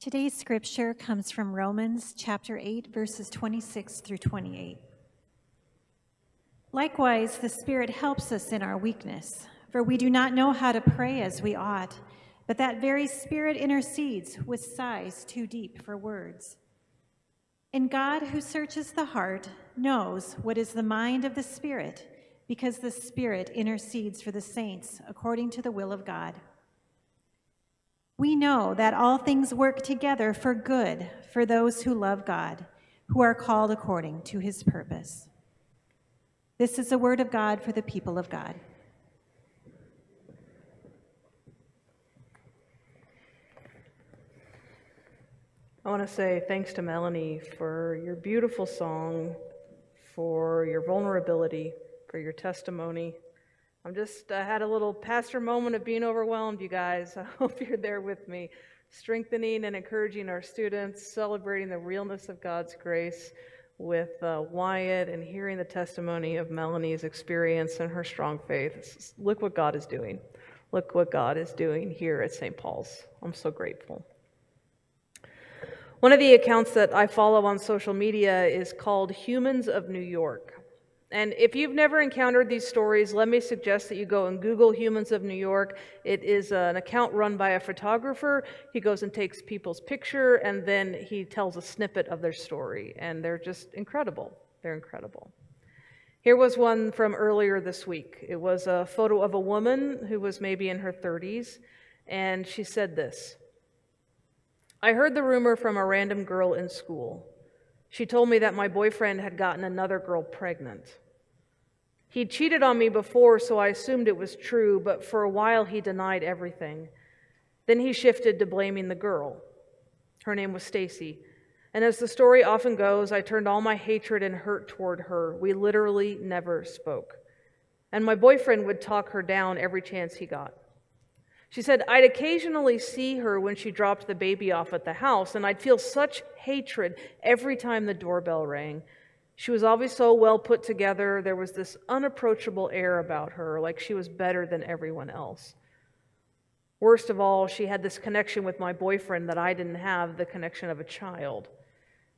Today's scripture comes from Romans chapter 8, verses 26 through 28. Likewise, the Spirit helps us in our weakness, for we do not know how to pray as we ought, but that very Spirit intercedes with sighs too deep for words. And God, who searches the heart, knows what is the mind of the Spirit, because the Spirit intercedes for the saints according to the will of God. We know that all things work together for good for those who love God, who are called according to his purpose. This is the word of God for the people of God. I want to say thanks to Melanie for your beautiful song, for your vulnerability, for your testimony. I'm just had a little pastor moment of being overwhelmed, you guys. I hope you're there with me, strengthening and encouraging our students, celebrating the realness of God's grace with uh, Wyatt and hearing the testimony of Melanie's experience and her strong faith. Look what God is doing. Look what God is doing here at St. Paul's. I'm so grateful. One of the accounts that I follow on social media is called Humans of New York. And if you've never encountered these stories, let me suggest that you go and Google Humans of New York. It is an account run by a photographer. He goes and takes people's picture and then he tells a snippet of their story. And they're just incredible. They're incredible. Here was one from earlier this week. It was a photo of a woman who was maybe in her 30s, and she said this I heard the rumor from a random girl in school. She told me that my boyfriend had gotten another girl pregnant. He'd cheated on me before, so I assumed it was true, but for a while he denied everything. Then he shifted to blaming the girl. Her name was Stacy. And as the story often goes, I turned all my hatred and hurt toward her. We literally never spoke. And my boyfriend would talk her down every chance he got. She said, I'd occasionally see her when she dropped the baby off at the house, and I'd feel such hatred every time the doorbell rang. She was always so well put together. There was this unapproachable air about her, like she was better than everyone else. Worst of all, she had this connection with my boyfriend that I didn't have the connection of a child.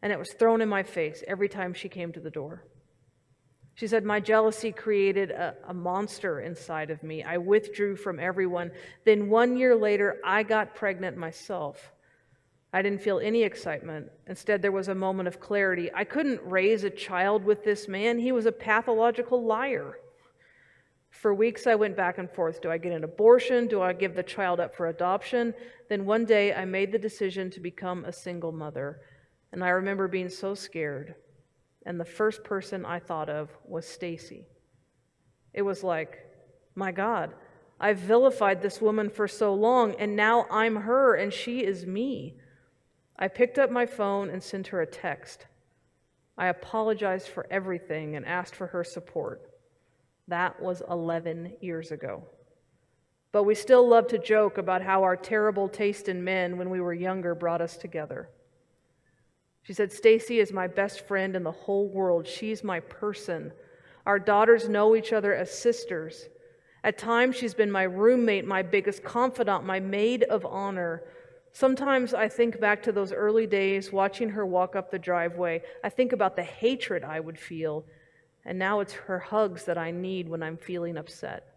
And it was thrown in my face every time she came to the door. She said, My jealousy created a, a, monster inside of me. I withdrew from everyone. Then one year later, I got pregnant myself. I didn't feel any excitement. Instead, there was a moment of clarity. I couldn't raise a child with this man, he was a pathological liar. For weeks, I went back and forth. Do I get an abortion? Do I give the child up for adoption? Then one day, I made the decision to become a single mother. And I remember being so scared and the first person I thought of was Stacy. It was like, my God, I've vilified this woman for so long, and now I'm her and she is me. I picked up my phone and sent her a text. I apologized for everything and asked for her support. That was 11 years ago. But we still love to joke about how our terrible taste in men when we were younger brought us together. She said, Stacy is my best friend in the whole world. She's my person. Our daughters know each other as sisters. At times, she's been my roommate, my biggest confidant, my maid of honor. Sometimes I think back to those early days watching her walk up the driveway. I think about the hatred I would feel. And now it's her hugs that I need when I'm feeling upset.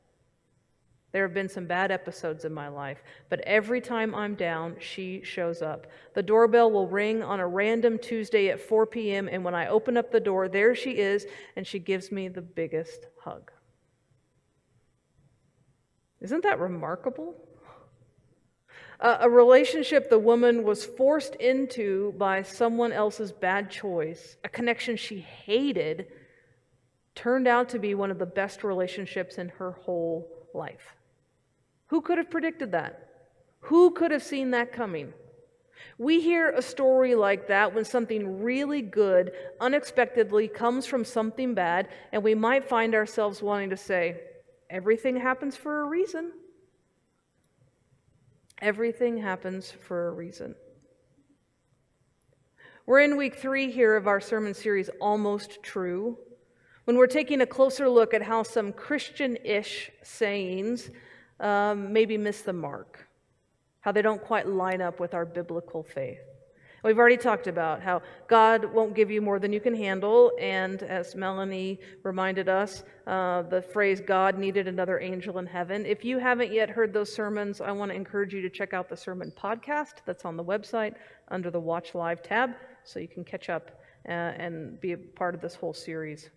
There have been some bad episodes in my life, but every time I'm down, she shows up. The doorbell will ring on a random Tuesday at 4 p.m., and when I open up the door, there she is, and she gives me the biggest hug. Isn't that remarkable? a relationship the woman was forced into by someone else's bad choice, a connection she hated, turned out to be one of the best relationships in her whole life. Who could have predicted that? Who could have seen that coming? We hear a story like that when something really good unexpectedly comes from something bad, and we might find ourselves wanting to say, Everything happens for a reason. Everything happens for a reason. We're in week three here of our sermon series, Almost True, when we're taking a closer look at how some Christian ish sayings um, maybe miss the mark. how they don't quite line up with our biblical faith. We've already talked about how God won't give you more than you can handle, and as Melanie reminded us, uh, the phrase God needed another angel in heaven. If you haven't yet heard those sermons, I want to encourage you to check out the sermon podcast that's on the website under the Watch Live tab so you can catch up uh, and be a part of this whole series.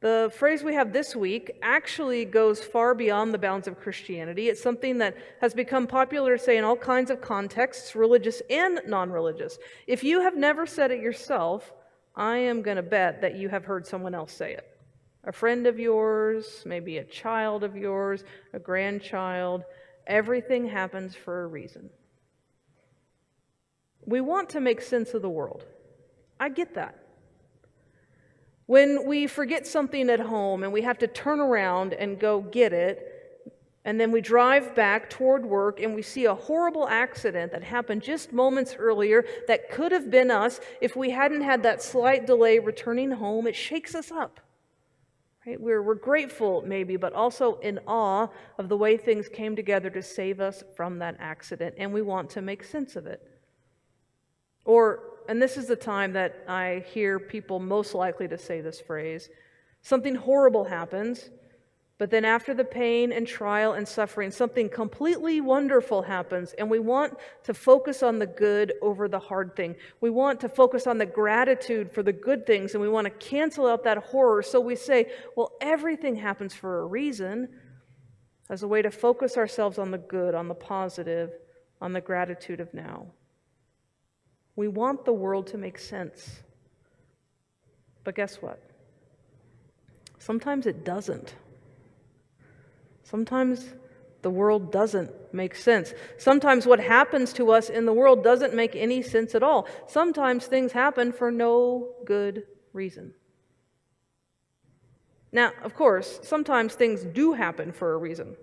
The phrase we have this week actually goes far beyond the bounds of Christianity. It's something that has become popular say in all kinds of contexts, religious and non religious. If you have never said it yourself, I am going to bet that you have heard someone else say it. A friend of yours, maybe a child of yours, a grandchild. Everything happens for a reason. We want to make sense of the world. I get that. When we forget something at home and we have to turn around and go get it, and then we drive back toward work and we see a horrible accident that happened just moments earlier that could have been us if we hadn't had that slight delay returning home, it shakes us up. Right? We're, we're grateful, maybe, but also in awe of the way things came together to save us from that accident, and we want to make sense of it. Or and this is the time that I hear people most likely to say this phrase something horrible happens, but then after the pain and trial and suffering, something completely wonderful happens, and we want to focus on the good over the hard thing. We want to focus on the gratitude for the good things, and we want to cancel out that horror. So we say, well, everything happens for a reason, as a way to focus ourselves on the good, on the positive, on the gratitude of now. We want the world to make sense. But guess what? Sometimes it doesn't. Sometimes the world doesn't make sense. Sometimes what happens to us in the world doesn't make any sense at all. Sometimes things happen for no good reason. Now, of course, sometimes things do happen for a reason.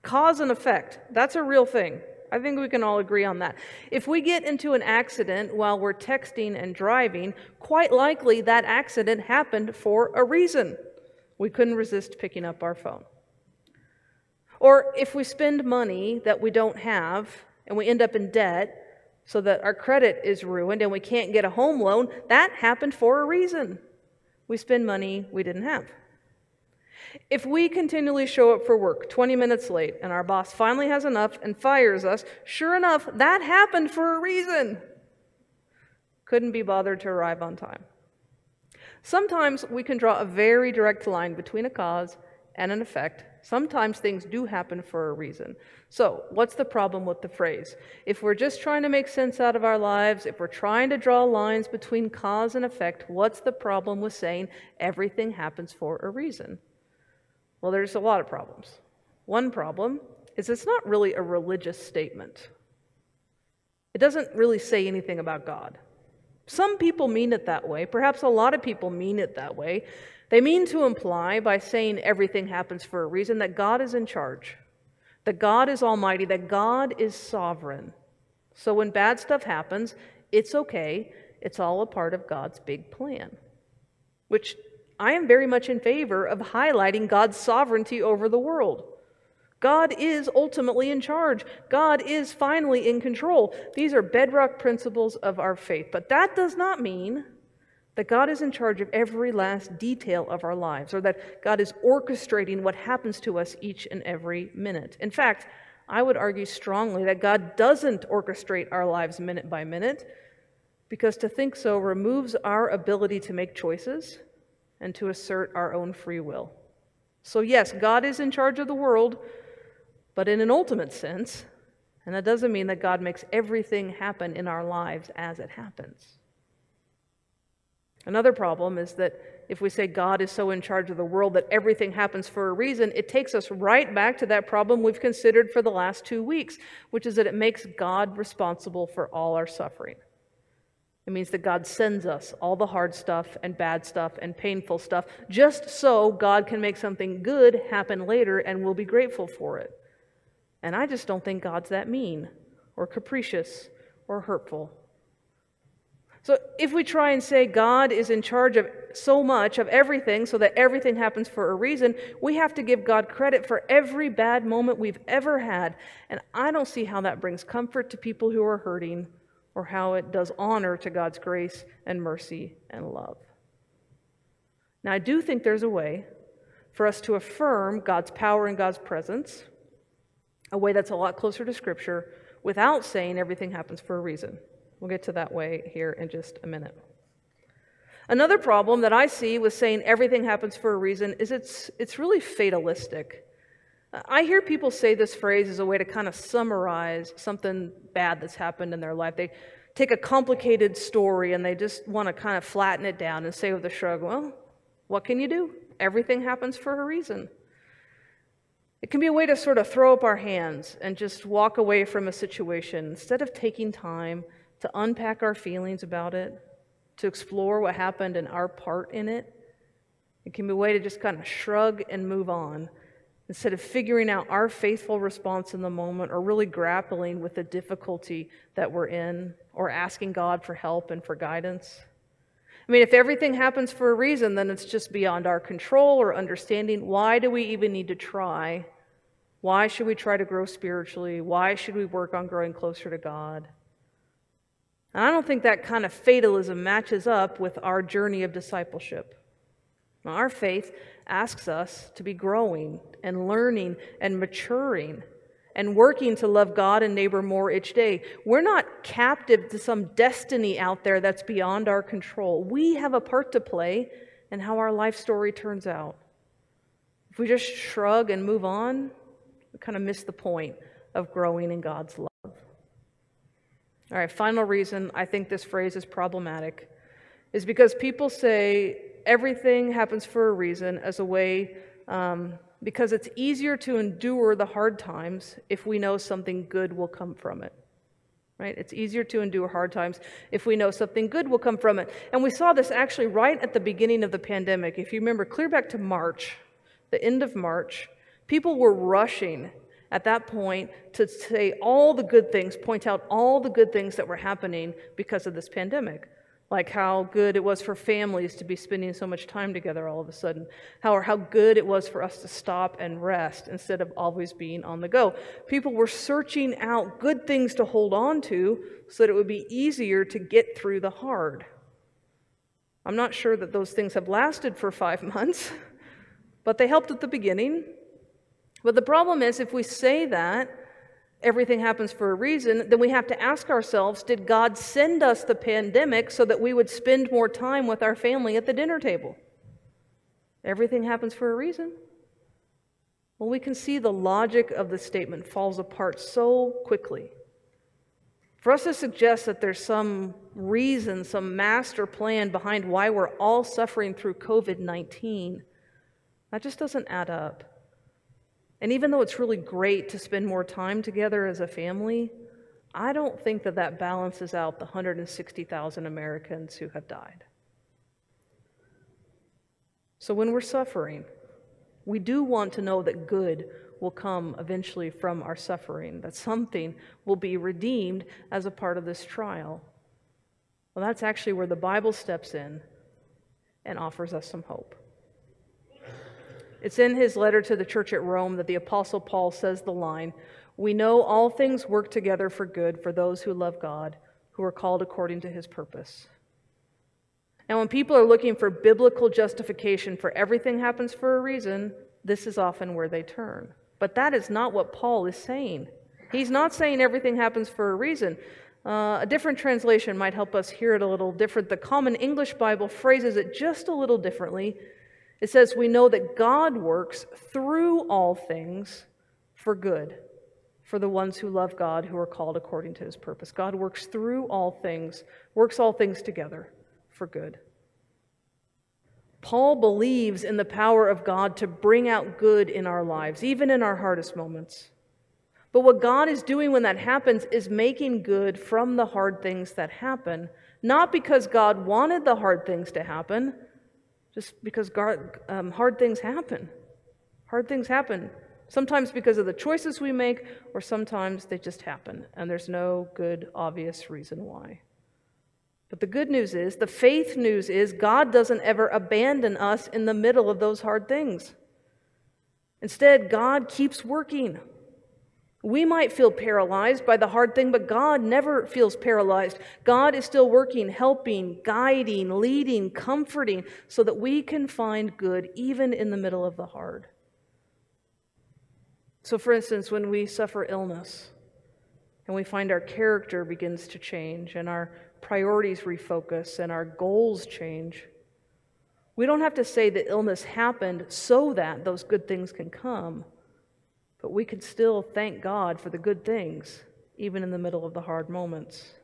Cause and effect, that's a real thing. I think we can all agree on that. If we get into an accident while we're texting and driving, quite likely that accident happened for a reason. We couldn't resist picking up our phone. Or if we spend money that we don't have and we end up in debt so that our credit is ruined and we can't get a home loan, that happened for a reason. We spend money we didn't have. If we continually show up for work 20 minutes late and our boss finally has enough and fires us, sure enough, that happened for a reason. Couldn't be bothered to arrive on time. Sometimes we can draw a very direct line between a cause and an effect. Sometimes things do happen for a reason. So, what's the problem with the phrase? If we're just trying to make sense out of our lives, if we're trying to draw lines between cause and effect, what's the problem with saying everything happens for a reason? Well, there's a lot of problems. One problem is it's not really a religious statement, it doesn't really say anything about God. Some people mean it that way. Perhaps a lot of people mean it that way. They mean to imply, by saying everything happens for a reason, that God is in charge, that God is almighty, that God is sovereign. So when bad stuff happens, it's okay. It's all a part of God's big plan, which I am very much in favor of highlighting God's sovereignty over the world. God is ultimately in charge. God is finally in control. These are bedrock principles of our faith. But that does not mean that God is in charge of every last detail of our lives or that God is orchestrating what happens to us each and every minute. In fact, I would argue strongly that God doesn't orchestrate our lives minute by minute because to think so removes our ability to make choices and to assert our own free will. So, yes, God is in charge of the world, but in an ultimate sense, and that doesn't mean that God makes everything happen in our lives as it happens. Another problem is that if we say God is so in charge of the world that everything happens for a reason, it takes us right back to that problem we've considered for the last two weeks, which is that it makes God responsible for all our suffering. It means that God sends us all the hard stuff and bad stuff and painful stuff just so God can make something good happen later and we'll be grateful for it. And I just don't think God's that mean or capricious or hurtful. So if we try and say God is in charge of so much of everything so that everything happens for a reason, we have to give God credit for every bad moment we've ever had. And I don't see how that brings comfort to people who are hurting or how it does honor to God's grace and mercy and love. Now, I do think there's a way for us to affirm God's power and God's presence, a way that's a lot closer to Scripture, without saying everything happens for a reason. We'll get to that way here in just a minute. Another problem that I see with saying everything happens for a reason is it's, it's really fatalistic. I hear people say this phrase as a way to kind of summarize something bad that's happened in their life. They take a complicated story and they just want to kind of flatten it down and say with a shrug, well, what can you do? Everything happens for a reason. It can be a way to sort of throw up our hands and just walk away from a situation instead of taking time to unpack our feelings about it, to explore what happened and our part in it. It can be a way to just kind of shrug and move on instead of figuring out our faithful response in the moment or really grappling with the difficulty that we're in or asking God for help and for guidance. I mean, if everything happens for a reason, then it's just beyond our control or understanding. Why do we even need to try? Why should we try to grow spiritually? Why should we work on growing closer to God? And I don't think that kind of fatalism matches up with our journey of discipleship. Our faith asks us to be growing and learning and maturing and working to love God and neighbor more each day. We're not captive to some destiny out there that's beyond our control. We have a part to play in how our life story turns out. If we just shrug and move on, we kind of miss the point of growing in God's love. All right, final reason I think this phrase is problematic is because people say everything happens for a reason as a way, um, because it's easier to endure the hard times if we know something good will come from it. Right? It's easier to endure hard times if we know something good will come from it. And we saw this actually right at the beginning of the pandemic. If you remember, clear back to March, the end of March, people were rushing at that point to say all the good things, point out all the good things that were happening because of this pandemic. Like how good it was for families to be spending so much time together all of a sudden. How, or how good it was for us to stop and rest instead of always being on the go. People were searching out good things to hold on to so that it would be easier to get through the hard. I'm not sure that those things have lasted for five months, but they helped at the beginning. But the problem is, if we say that everything happens for a reason, then we have to ask ourselves did God send us the pandemic so that we would spend more time with our family at the dinner table? Everything happens for a reason. Well, we can see the logic of the statement falls apart so quickly. For us to suggest that there's some reason, some master plan behind why we're all suffering through COVID 19, that just doesn't add up. And even though it's really great to spend more time together as a family, I don't think that that balances out the 160,000 Americans who have died. So when we're suffering, we do want to know that good will come eventually from our suffering, that something will be redeemed as a part of this trial. Well, that's actually where the Bible steps in and offers us some hope. It's in his letter to the church at Rome that the Apostle Paul says the line We know all things work together for good for those who love God, who are called according to his purpose. Now, when people are looking for biblical justification for everything happens for a reason, this is often where they turn. But that is not what Paul is saying. He's not saying everything happens for a reason. Uh, a different translation might help us hear it a little different. The Common English Bible phrases it just a little differently. It says, We know that God works through all things for good for the ones who love God, who are called according to his purpose. God works through all things, works all things together for good. Paul believes in the power of God to bring out good in our lives, even in our hardest moments. But what God is doing when that happens is making good from the hard things that happen, not because God wanted the hard things to happen, just because um, hard things happen. Hard things happen. Sometimes because of the choices we make, or sometimes they just happen, and there's no good, obvious reason why. But the good news is, the faith news is, God doesn't ever abandon us in the middle of those hard things. Instead, God keeps working. We might feel paralyzed by the hard thing, but God never feels paralyzed. God is still working, helping, guiding, leading, comforting, so that we can find good even in the middle of the hard. So, for instance, when we suffer illness and we find our character begins to change and our priorities refocus and our goals change, we don't have to say the illness happened so that those good things can come. But we can still thank God for the good things, even in the middle of the hard moments.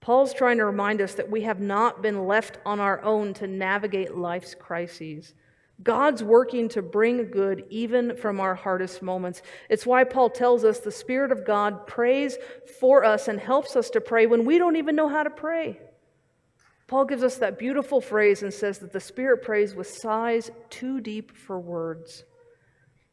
Paul's trying to remind us that we have not been left on our own to navigate life's crises. God's working to bring good even from our hardest moments. It's why Paul tells us the Spirit of God prays for us and helps us to pray when we don't even know how to pray. Paul gives us that beautiful phrase and says that the Spirit prays with sighs too deep for words.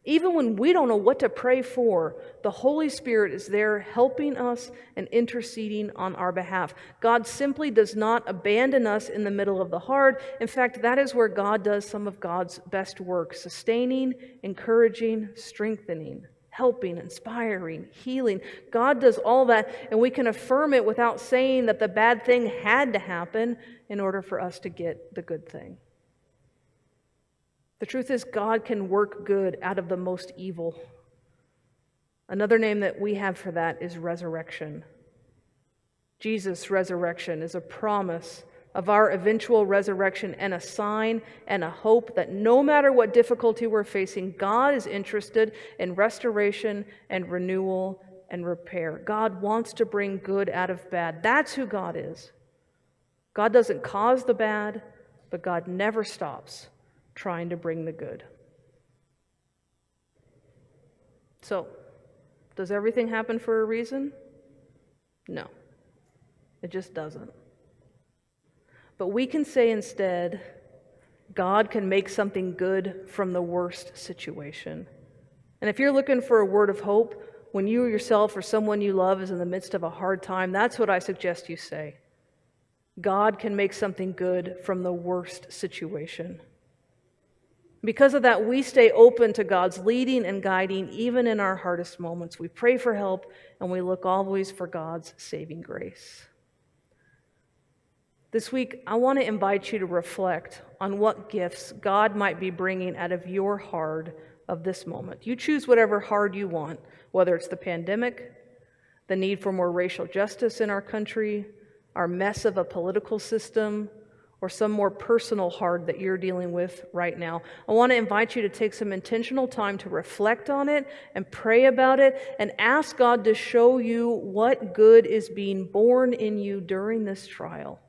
Even when we don't know what to pray for, the Holy Spirit is there helping us and interceding on our behalf. God simply does not abandon us in the middle of the hard. In fact, that is where God does some of God's best work sustaining, encouraging, strengthening, helping, inspiring, healing. God does all that, and we can affirm it without saying that the bad thing had to happen in order for us to get the good thing. The truth is, God can work good out of the most evil. Another name that we have for that is resurrection. Jesus' resurrection is a promise of our eventual resurrection and a sign and a hope that no matter what difficulty we're facing, God is interested in restoration and renewal and repair. God wants to bring good out of bad. That's who God is. God doesn't cause the bad, but God never stops trying to bring the good. So, does everything happen for a reason? No, it just doesn't. But we can say instead, God can make something good from the worst situation. And if you're looking for a word of hope, when you yourself or someone you love is in the midst of a hard time, that's what I suggest you say. God can make something good from the worst situation. Because of that, we stay open to God's leading and guiding even in our hardest moments. We pray for help and we look always for God's saving grace. This week, I want to invite you to reflect on what gifts God might be bringing out of your hard of this moment. You choose whatever hard you want, whether it's the pandemic, the need for more racial justice in our country, our mess of a political system, or some more personal hard that you're dealing with right now. I want to invite you to take some intentional time to reflect on it and pray about it and ask God to show you what good is being born in you during this trial.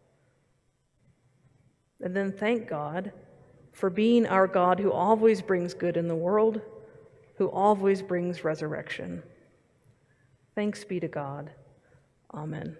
And then thank God for being our God who always brings good in the world, who always brings resurrection. Thanks be to God. Amen.